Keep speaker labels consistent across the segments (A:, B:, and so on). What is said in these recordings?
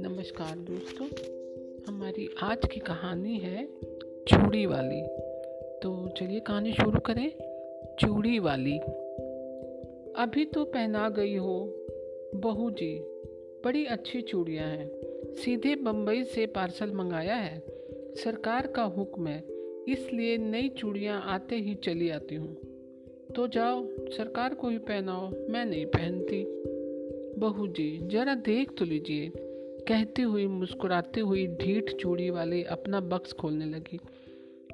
A: नमस्कार दोस्तों, हमारी आज की कहानी है चूड़ी वाली। तो चलिए कहानी शुरू करें, चूड़ी वाली। अभी तो पहना गई हो, बहू जी, बड़ी अच्छी चूड़ियाँ हैं। सीधे बम्बई से पार्सल मंगाया है। सरकार का हुक्म है, इसलिए नई चूड़ियाँ आते ही चली आती हूँ। तो जाओ, सरकार को ही पहनाओ। मैं नहीं पहनती। बहू जी, जरा देख तो लीजिए। कहती हुई, मुस्कुराती हुई ढीठ चूड़ी वाली अपना बक्स खोलने लगी।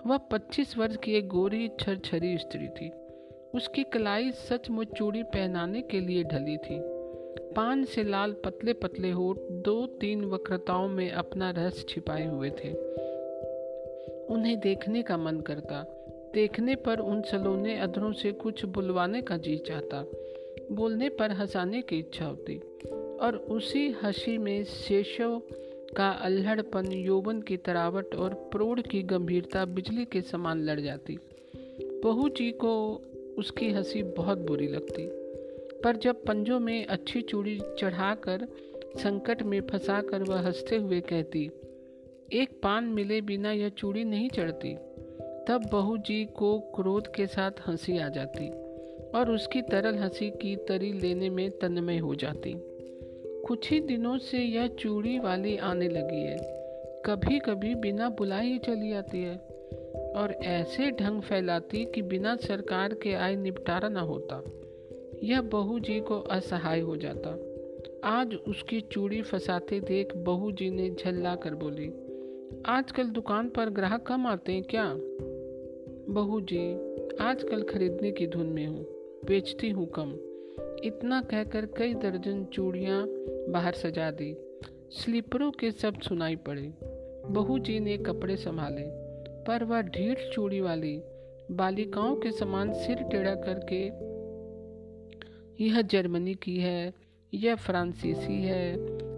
A: वह पच्चीस वर्ष की एक गोरी, छरछरी स्त्री थी। उसकी कलाई सचमुच चूड़ी पहनाने के लिए ढली थी। पान से लाल पतले पतले होठ दो तीन वक्रताओं में अपना रस छिपाए हुए थे। उन्हें देखने का मन करता। देखने पर उन सलोने अधरों से कुछ बुलवाने का जी चाहता, बोलने पर हंसाने की इच्छा होती। और उसी हँसी में शेषव का अल्हड़पन, यौवन की तरावट और प्रोढ़ की गंभीरता बिजली के समान लड़ जाती। बहू जी को उसकी हँसी बहुत बुरी लगती। पर जब पंजों में अच्छी चूड़ी चढ़ाकर संकट में फंसाकर वह हँसते हुए कहती, एक पान मिले बिना यह चूड़ी नहीं चढ़ती। तब बहू जी को क्रोध के साथ हँसी आ जाती और उसकी तरल हँसी की तरी लेने में तन्मय हो जाती। कुछ ही दिनों से यह चूड़ी वाली आने लगी है। कभी कभी बिना बुलाए ही चली आती है और ऐसे ढंग फैलाती कि बिना सरकार के आय निपटारा न होता। यह बहू जी को असहाय हो जाता। आज उसकी चूड़ी फंसाते देख बहू जी ने झल्ला कर बोली, आजकल दुकान पर ग्राहक कम आते हैं क्या? बहू जी, आजकल खरीदने की धुन में हूँ, बेचती हूँ कम। इतना कहकर कई दर्जन चूड़ियाँ बाहर सजा दी। स्लीपरों के शब्द सुनाई पड़े। बहू जी ने कपड़े संभाले, पर वह ढीठ चूड़ी वाली बालिकाओं के समान सिर टेढ़ा करके, यह जर्मनी की है, यह फ्रांसीसी है,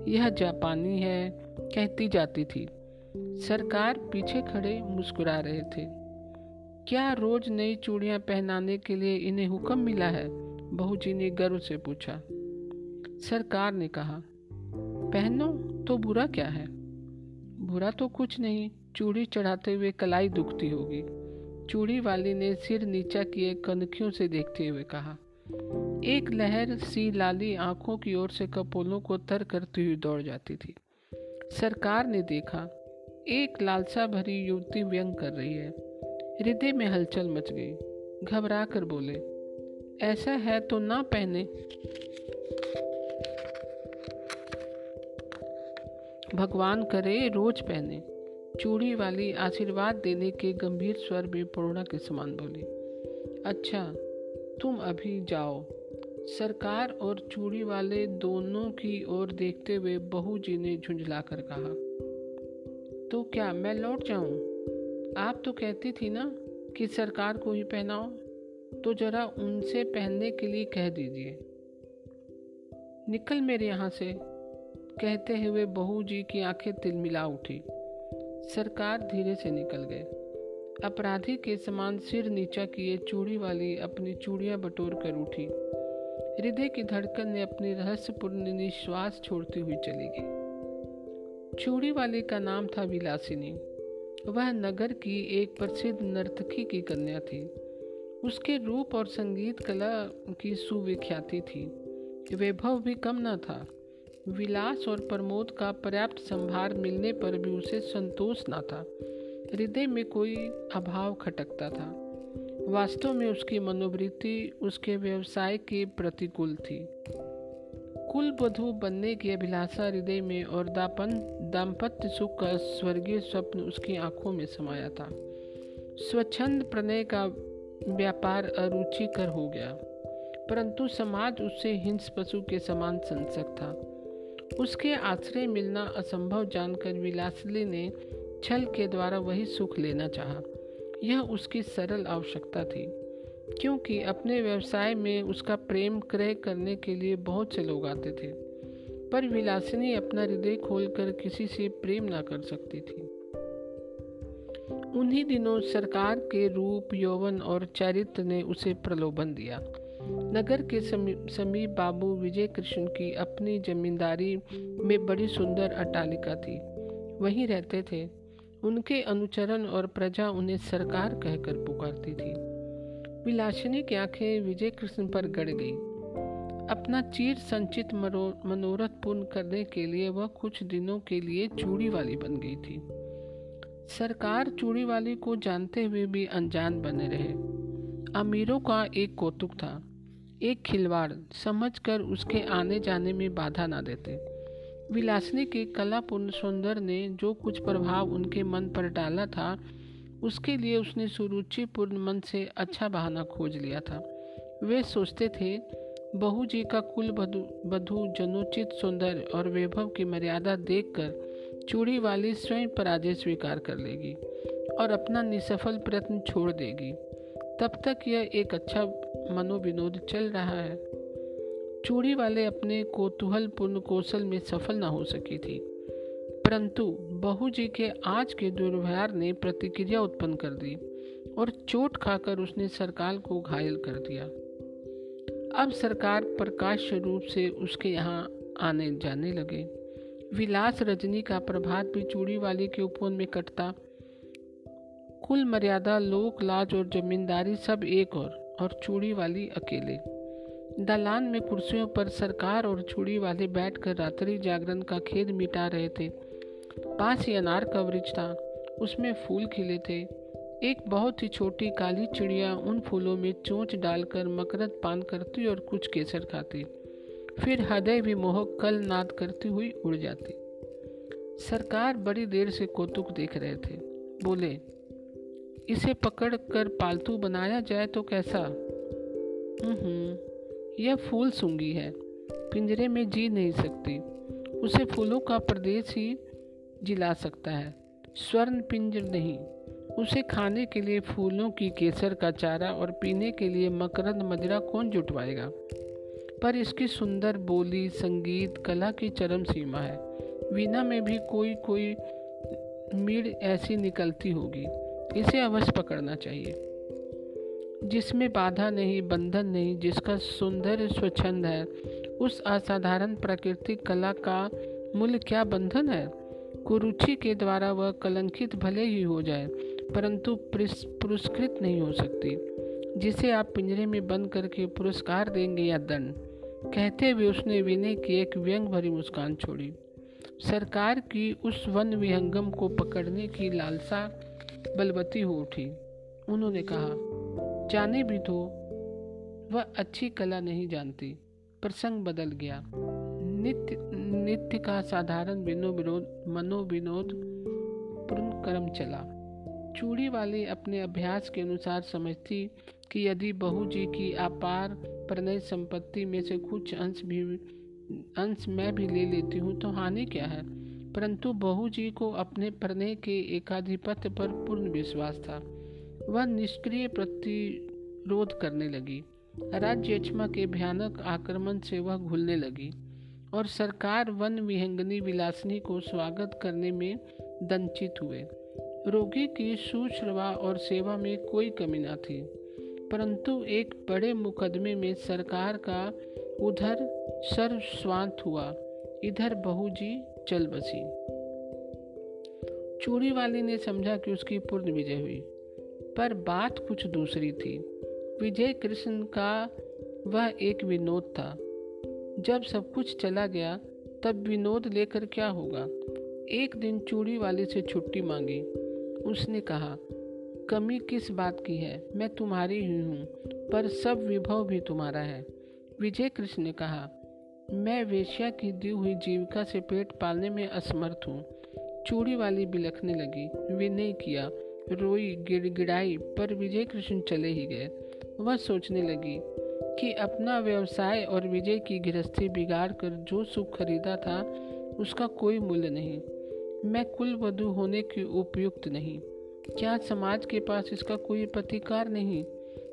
A: यह जापानी है, कहती जाती थी। सरकार पीछे खड़े मुस्कुरा रहे थे। क्या रोज नई चूड़ियाँ पहनाने के लिए इन्हें हुक्म मिला है? बहू जी ने गर्व से पूछा। सरकार ने कहा, पहनो तो बुरा क्या है? बुरा तो कुछ नहीं, चूड़ी चढ़ाते हुए कलाई दुखती होगी। चूड़ी वाली ने सिर नीचा किए कनखियों से देखते हुए कहा, एक लहर सी लाली आँखों की ओर से कपोलों को तर करती हुई दौड़ जाती थी। सरकार ने देखा, एक लालसा भरी युवती व्यंग कर रही है। हृदय में हलचल मच गई। घबरा कर बोले, ऐसा है तो ना पहने। भगवान करे, रोज पहने। चूड़ी वाली आशीर्वाद देने के गंभीर स्वर में पूर्णा के समान बोली अच्छा तुम अभी जाओ। सरकार और चूड़ी वाले दोनों की ओर देखते हुए बहू जी ने झुंझलाकर कहा तो क्या मैं लौट जाऊँ? आप तो कहती थी ना कि सरकार को ही पहनाओ तो जरा उनसे पहनने के लिए कह दीजिए। निकल मेरे यहाँ से, कहते हुए बहू जी की आँखें तिलमिला उठी। सरकार धीरे से निकल गए। अपराधी के समान सिर नीचा किए चूड़ी वाली अपनी चूड़ियाँ बटोर कर उठी। हृदय की धड़कन ने अपनी रहस्यपूर्ण निश्वास छोड़ती हुई चली गई। चूड़ी वाली का नाम था विलासिनी। वह नगर की एक प्रसिद्ध नर्तकी की कन्या थी। उसके रूप और संगीत कला की सुविख्याति थी। वैभव भी कम न था। विलास और प्रमोद का पर्याप्त संभार मिलने पर भी उसे संतोष न था। हृदय में कोई अभाव खटकता था। वास्तव में उसकी मनोवृत्ति उसके व्यवसाय के प्रतिकूल थी। कुल बधु बनने की अभिलाषा हृदय में और दापन, दाम्पत्य सुख का स्वर्गीय स्वप्न उसकी आँखों में समाया था। स्वच्छंद प्रणय का व्यापार अरुचिकर हो गया, परंतु समाज उससे हिंस पशु के समान संसक था। उसके आश्रय मिलना असंभव जानकर विलासली ने छल के द्वारा वही सुख लेना चाहा। यह उसकी सरल आवश्यकता थी। क्योंकि अपने व्यवसाय में उसका प्रेम क्रय करने के लिए बहुत से लोग आते थे, पर विलासिनी अपना हृदय खोलकर किसी से प्रेम ना कर सकती थी। उन्हीं दिनों सरकार के रूप, यौवन और चरित्र ने उसे प्रलोभन दिया। नगर के समीप बाबू विजय कृष्ण की अपनी जमींदारी में बड़ी सुंदर अटालिका थी। वहीं रहते थे। उनके अनुचरण और प्रजा उन्हें सरकार कहकर पुकारती थी। विलासिनी की आँखें विजय कृष्ण पर गड़ गई। अपना चीर संचित मनोरथ पूर्ण करने के लिए वह कुछ दिनों के लिए चूड़ी वाली बन गई थी। सरकार चूड़ी वाली को जानते हुए भी अनजान बने रहे। अमीरों का एक कौतुक था। एक खिलवाड़, समझकर उसके आने जाने में बाधा ना देते। विलासनी के कलापूर्ण सुंदर ने जो कुछ प्रभाव उनके मन पर डाला था उसके लिए उसने सुरुचिपूर्ण मन से अच्छा बहाना खोज लिया था। वे सोचते थे, बहू जी का कुल बधु जनोचित सुंदर और वैभव की मर्यादा देखकर चूड़ी वाली स्वयं पराजय स्वीकार कर लेगी और अपना निसफल प्रयत्न छोड़ देगी। तब तक यह एक अच्छा मनोविनोद चल रहा है। चूड़ी वाले अपने कौतूहलपूर्ण कौशल में सफल न हो सकी थी। परंतु बहू जी के आज के दुर्व्यवहार ने प्रतिक्रिया उत्पन्न कर दी और चोट खाकर उसने सरकार को घायल कर दिया। अब सरकार प्रकाश रूप से उसके यहाँ आने जाने लगे। विलास रजनी का प्रभात भी चूड़ी वाली के उपवन में कटता। कुल मर्यादा, लोक लाज और जमींदारी सब एक और और चूड़ी वाली अकेले। दलान में कुर्सियों पर सरकार और चूड़ी वाले बैठकर रात्रि जागरण का खेद मिटा रहे थे। पास ही अनार का वृक्ष था। उसमें फूल खिले थे। एक बहुत ही छोटी काली चिड़िया उन फूलों में चोंच डालकर मकरद पान करती और कुछ केसर खाती। फिर हृदय भी मोहक कल नाद करती हुई उड़ जाती। सरकार बड़ी देर से कौतुक देख रहे थे। बोले, इसे पकड़ कर पालतू बनाया जाए तो कैसा? हम्म यह फूल सूँगी है। पिंजरे में जी नहीं सकती। उसे फूलों का प्रदेश ही जिला सकता है। स्वर्ण पिंजर नहीं। उसे खाने के लिए फूलों की केसर का चारा और पीने के लिए मकरंद मजरा कौन जुटवाएगा? पर इसकी सुंदर बोली, संगीत, कला की चरम सीमा है। वीणा में भी कोई कोई मीड़ ऐसी निकलती होगी। इसे अवश्य पकड़ना चाहिए। जिसमें बाधा नहीं, बंधन नहीं, जिसका सुंदर स्वच्छंद है, उस असाधारण प्राकृतिक कला का मूल्य क्या बंधन है? कुरुचि के द्वारा वह कलंकित भले ही हो जाए, परंतु पुरस्कृत नहीं हो सकती, जिसे आप पिंजरे में बंद करके पुरस्कार देंगे या दंड। कहते हुए उसने विनय की एक व्यंग भरी मुस्कान छोड़ी। सरकार की उस वन विहंगम को पकड़ने की लालसा बलवती हो उठी। उन्होंने कहा, जाने भी तो वह अच्छी कला नहीं जानती, प्रसंग बदल गया। नित्य नित्य का साधारण विनोद, मनोविनोद पूर्ण कर्म चला। चूड़ी वाली अपने अभ्यास के अनुसार समझती कि यदि बहू जी की अपार प्रणय संपत्ति में से कुछ अंश भी, अंश मैं भी ले लेती हूँ तो हानि क्या है? परंतु बहू जी को अपने प्रणय के एकाधिपत्य पर पूर्ण विश्वास था। वह निष्क्रिय प्रतिरोध करने लगी। राज्य के भयानक आक्रमण से वह घुलने लगी। और सरकार वन विहंगनी विलासनी को स्वागत करने में दंचित हुए। रोगी की सुश्रवा और सेवा में कोई कमी न थी, परंतु एक बड़े मुकदमे में सरकार का उधर सर्वस्वांत हुआ, इधर बहू जी चल बसी। चूड़ी वाली ने समझा कि उसकी पूर्ण विजय हुई, पर बात कुछ दूसरी थी। विजय कृष्ण का वह एक विनोद था। जब सब कुछ चला गया, तब विनोद लेकर क्या होगा? एक दिन चूड़ी वाले से छुट्टी मांगी। उसने कहा, कमी किस बात की है? मैं तुम्हारी ही हूँ, पर सब विभव भी तुम्हारा है। विजय कृष्ण ने कहा, मैं वेश्या की दी हुई जीविका से पेट पालने में असमर्थ हूँ। चूड़ी वाली बिलखने लगी। विनय किया। रोई, गिड़गिड़ाई, पर विजय कृष्ण चले ही गए। वह सोचने लगी कि अपना व्यवसाय और विजय की गृहस्थी बिगाड़ कर जो सुख खरीदा था, उसका कोई मूल्य नहीं। मैं कुल वधु होने की उपयुक्त नहीं। क्या समाज के पास इसका कोई प्रतिकार नहीं?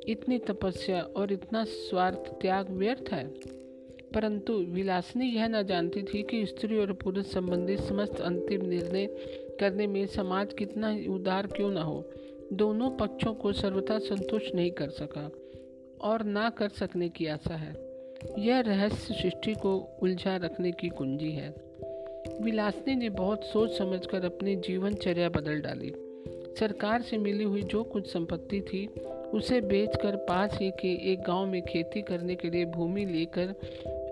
A: इतनी तपस्या और इतना स्वार्थ त्याग व्यर्थ है। परंतु विलासनी यह न जानती थी कि स्त्री और पुरुष संबंधी समस्त अंतिम निर्णय करने में समाज कितना उदार क्यों न हो। दोनों पक्षों को सर्वथा संतुष्ट नहीं कर सका। और ना कर सकने की आशा है। यह रहस्य सृष्टि को उलझा रखने की कुंजी है। विलासनी ने बहुत सोच समझकर अपनी जीवनचर्या बदल डाली। सरकार से मिली हुई जो कुछ संपत्ति थी, उसे बेचकर पास ही के एक गाँव में खेती करने के लिए भूमि लेकर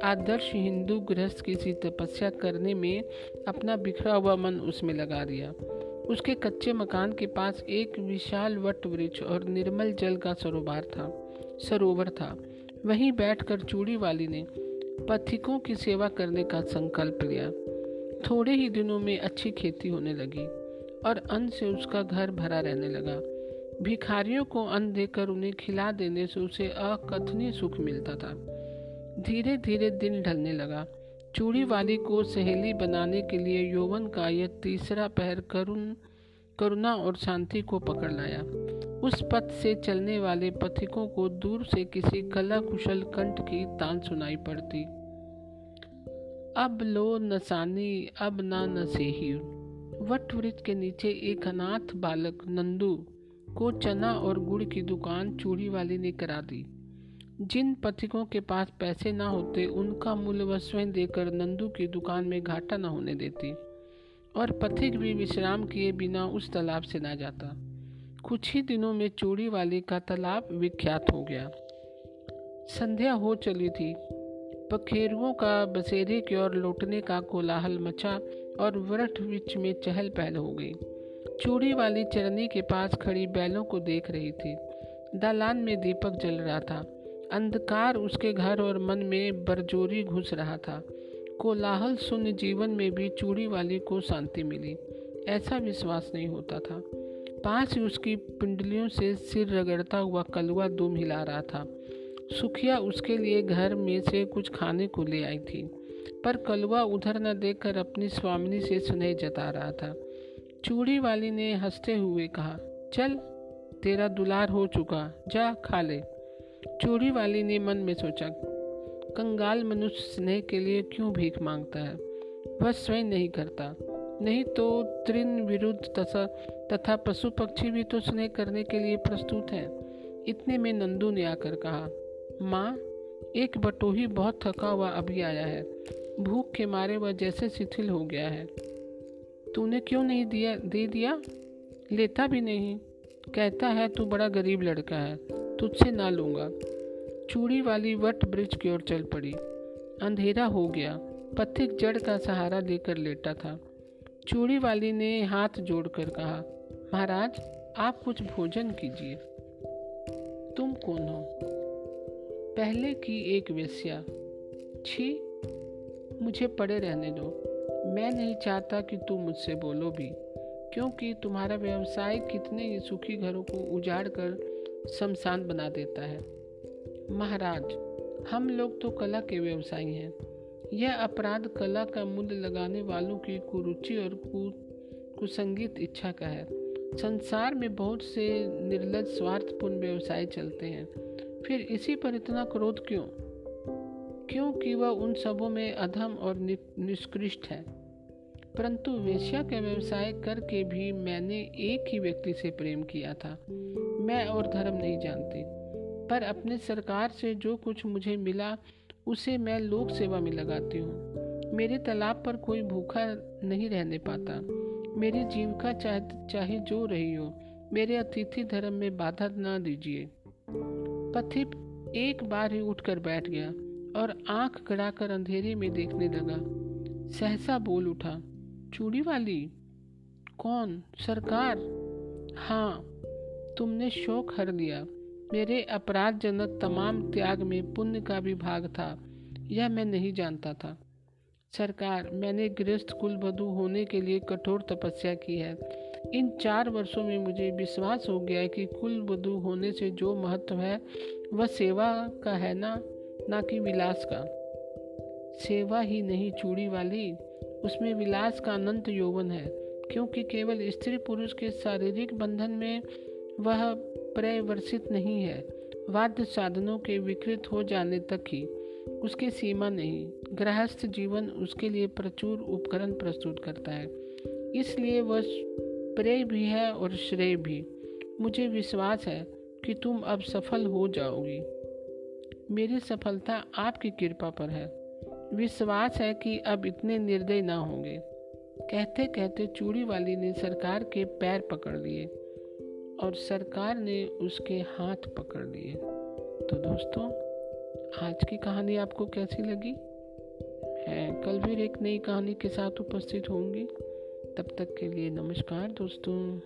A: आदर्श हिंदू गृहस्थ की तपस्या करने में अपना बिखरा हुआ मन उसमें लगा दिया। उसके कच्चे मकान के पास एक विशाल वट वृक्ष और निर्मल जल का सरोवर था। सरोवर था। वहीं बैठकर चूड़ी वाली ने पथिकों की सेवा करने का संकल्प लिया। थोड़े ही दिनों में अच्छी खेती होने लगी और अन्न से उसका घर भरा रहने लगा। भिखारियों को अन्न देकर उन्हें खिला देने से उसे अकथनीय सुख मिलता था। धीरे धीरे दिन ढलने लगा। चूड़ी वाली को सहेली बनाने के लिए यौवन का यह तीसरा पहर करुण, करुणा और शांति को पकड़ लाया। उस पथ से चलने वाले पथिकों को दूर से किसी कला कुशल कंठ की तान सुनाई पड़ती। अब लो नसानी अब ना नसेही वट वृक्ष के नीचे एक अनाथ बालक नंदू को चना और गुड़ की दुकान चूड़ी वाली ने करा दी। जिन पथिकों के पास पैसे ना होते, उनका मूल्य वह स्वयं देकर नंदू की दुकान में घाटा न होने देती। और पथिक भी विश्राम किए बिना उस तालाब से ना जाता। कुछ ही दिनों में चूड़ी वाली का तालाब विख्यात हो गया। संध्या हो चली थी। पखेरुओं का बसेरे की ओर लौटने का कोलाहल मचा और वृक्ष वृक्ष में चहल पहल हो गई। चूड़ी वाली चरनी के पास खड़ी बैलों को देख रही थी। दालान में दीपक जल रहा था। अंधकार उसके घर और मन में बरजोरी घुस रहा था। कोलाहल शून्य जीवन में भी चूड़ी वाली को शांति मिली। ऐसा विश्वास नहीं होता था। पास ही उसकी पिंडलियों से सिर रगड़ता हुआ कलुआ दुम हिला रहा था। सुखिया उसके लिए घर में से कुछ खाने को ले आई थी, पर कलुआ उधर न देखकर अपनी स्वामिनी से स्नेह जता रहा था। चूड़ी वाली ने हँसते हुए कहा, चल, तेरा दुलार हो चुका, जा खा ले। चूड़ी वाली ने मन में सोचा, कंगाल मनुष्य स्नेह के लिए क्यों भीख माँगता है? वह स्वयं नहीं करता। नहीं तो तृण विरुद्ध तथा तथा पशु पक्षी भी तो स्नेह करने के लिए प्रस्तुत हैं। इतने में नंदू ने आकर कहा, माँ, एक बटोही बहुत थका हुआ अभी आया है। भूख के मारे वह जैसे शिथिल हो गया है। तूने क्यों नहीं दिया, दे दिया? लेता भी नहीं। कहता है, तू बड़ा गरीब लड़का है, तुझसे ना लूँगा। चूड़ी वाली वट ब्रिज की ओर चल पड़ी। अंधेरा हो गया। पथिक जड़ का सहारा लेकर लेटा था। चूड़ी वाली ने हाथ जोड़कर कहा, महाराज, आप कुछ भोजन कीजिए। तुम कौन हो? पहले की एक वेश्या। छी, मुझे पड़े रहने दो। मैं नहीं चाहता कि तुम मुझसे बोलो भी, क्योंकि तुम्हारा व्यवसाय कितने ही सुखी घरों को उजाड़ कर शमशान बना देता है। महाराज, हम लोग तो कला के व्यवसायी हैं। यह अपराध कला का मूल्य लगाने वालों की कुरुचि और कुसंगीत इच्छा का है। संसार में बहुत से निर्लज, स्वार्थपूर्ण व्यवसाय चलते हैं। फिर इसी पर इतना क्रोध क्यों? क्योंकि वह उन सबों में अधम और निष्कृष्ट है। परंतु वेश्या का व्यवसाय करके भी मैंने एक ही व्यक्ति से प्रेम किया था। मैं और धर्म नहीं जानती। पर अपने सरकार से जो कुछ मुझे मिला उसे मैं लोक सेवा में लगाती हूँ। मेरे तालाब पर कोई भूखा नहीं रहने पाता। मेरी जीविका चाहे चाहे जो रही हो, मेरे अतिथि धर्म में बाधा न दीजिए। पथिप एक बार ही उठकर बैठ गया और आँख गड़ाकर अंधेरे में देखने लगा। सहसा बोल उठा, चूड़ी वाली, कौन? सरकार? हाँ तुमने शोक हर लिया। मेरे अपराधजनक तमाम त्याग में पुण्य का भी भाग था, यह मैं नहीं जानता था। सरकार, मैंने गृहस्थ कुलवधु होने के लिए कठोर तपस्या की है। इन चार वर्षों में मुझे विश्वास हो गया है कि कुलवधु होने से जो महत्व है, वह सेवा का है ना ना कि विलास का। सेवा ही नहीं, चूड़ी वाली, उसमें विलास का अनंत यौवन है, क्योंकि केवल स्त्री पुरुष के शारीरिक बंधन में वह पर्यवर्षित नहीं है। वाद्य साधनों के विकृत हो जाने तक ही उसकी सीमा नहीं। गृहस्थ जीवन उसके लिए प्रचुर उपकरण प्रस्तुत करता है। इसलिए वह प्रेय भी है और श्रेय भी। मुझे विश्वास है कि तुम अब सफल हो जाओगी। मेरी सफलता आपकी कृपा पर है। विश्वास है कि अब इतने निर्दय ना होंगे। कहते कहते चूड़ी वाली ने सरकार के पैर पकड़ लिए। और सरकार ने उसके हाथ पकड़ लिए। तो दोस्तों, आज की कहानी आपको कैसी लगी? है, कल फिर एक नई कहानी के साथ उपस्थित होंगी। तब तक के लिए नमस्कार दोस्तों।